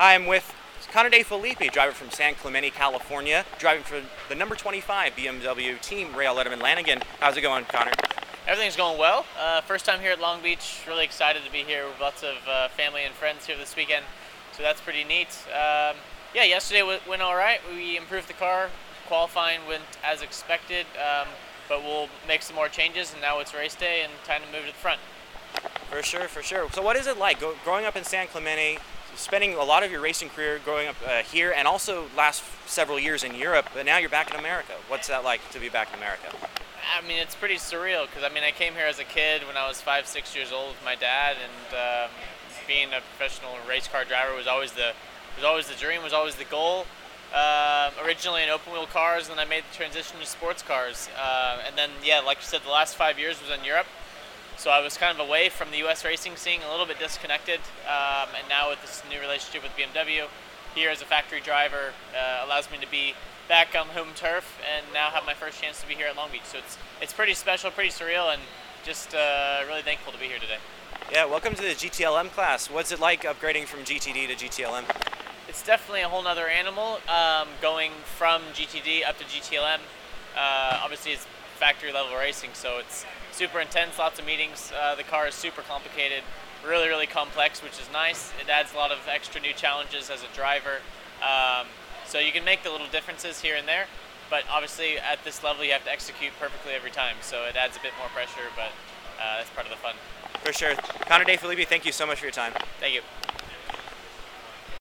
Hi, I'm with Connor De Phillippi, driver from San Clemente, California, driving for the number 25 BMW team, Rahal Letterman Lanigan. How's it going, Connor? Everything's going well. Uh, first time here at Long Beach. Really excited to be here with lots of uh, family and friends here this weekend. So that's pretty neat. Um, yeah, yesterday w- went all right. We improved the car. Qualifying went as expected, um, but we'll make some more changes. And now it's race day and time to move to the front. For sure, for sure. So, what is it like go, growing up in San Clemente, spending a lot of your racing career growing up uh, here, and also last several years in Europe, but now you're back in America? What's that like to be back in America? I mean, it's pretty surreal because I mean, I came here as a kid when I was five, six years old with my dad, and um, being a professional race car driver was always the was always the dream, was always the goal. Uh, originally in open wheel cars, and then I made the transition to sports cars, uh, and then yeah, like you said, the last five years was in Europe. So I was kind of away from the U.S. racing scene, a little bit disconnected, um, and now with this new relationship with BMW, here as a factory driver, uh, allows me to be back on home turf and now have my first chance to be here at Long Beach. So it's it's pretty special, pretty surreal, and just uh, really thankful to be here today. Yeah, welcome to the GTLM class. What's it like upgrading from GTD to GTLM? It's definitely a whole nother animal um, going from GTD up to GTLM. Uh, obviously, it's factory level racing, so it's super intense, lots of meetings. Uh, the car is super complicated, really, really complex, which is nice. It adds a lot of extra new challenges as a driver. Um, so you can make the little differences here and there, but obviously at this level you have to execute perfectly every time. So it adds a bit more pressure, but uh, that's part of the fun. For sure. Connor De Phillippi, thank you so much for your time. Thank you.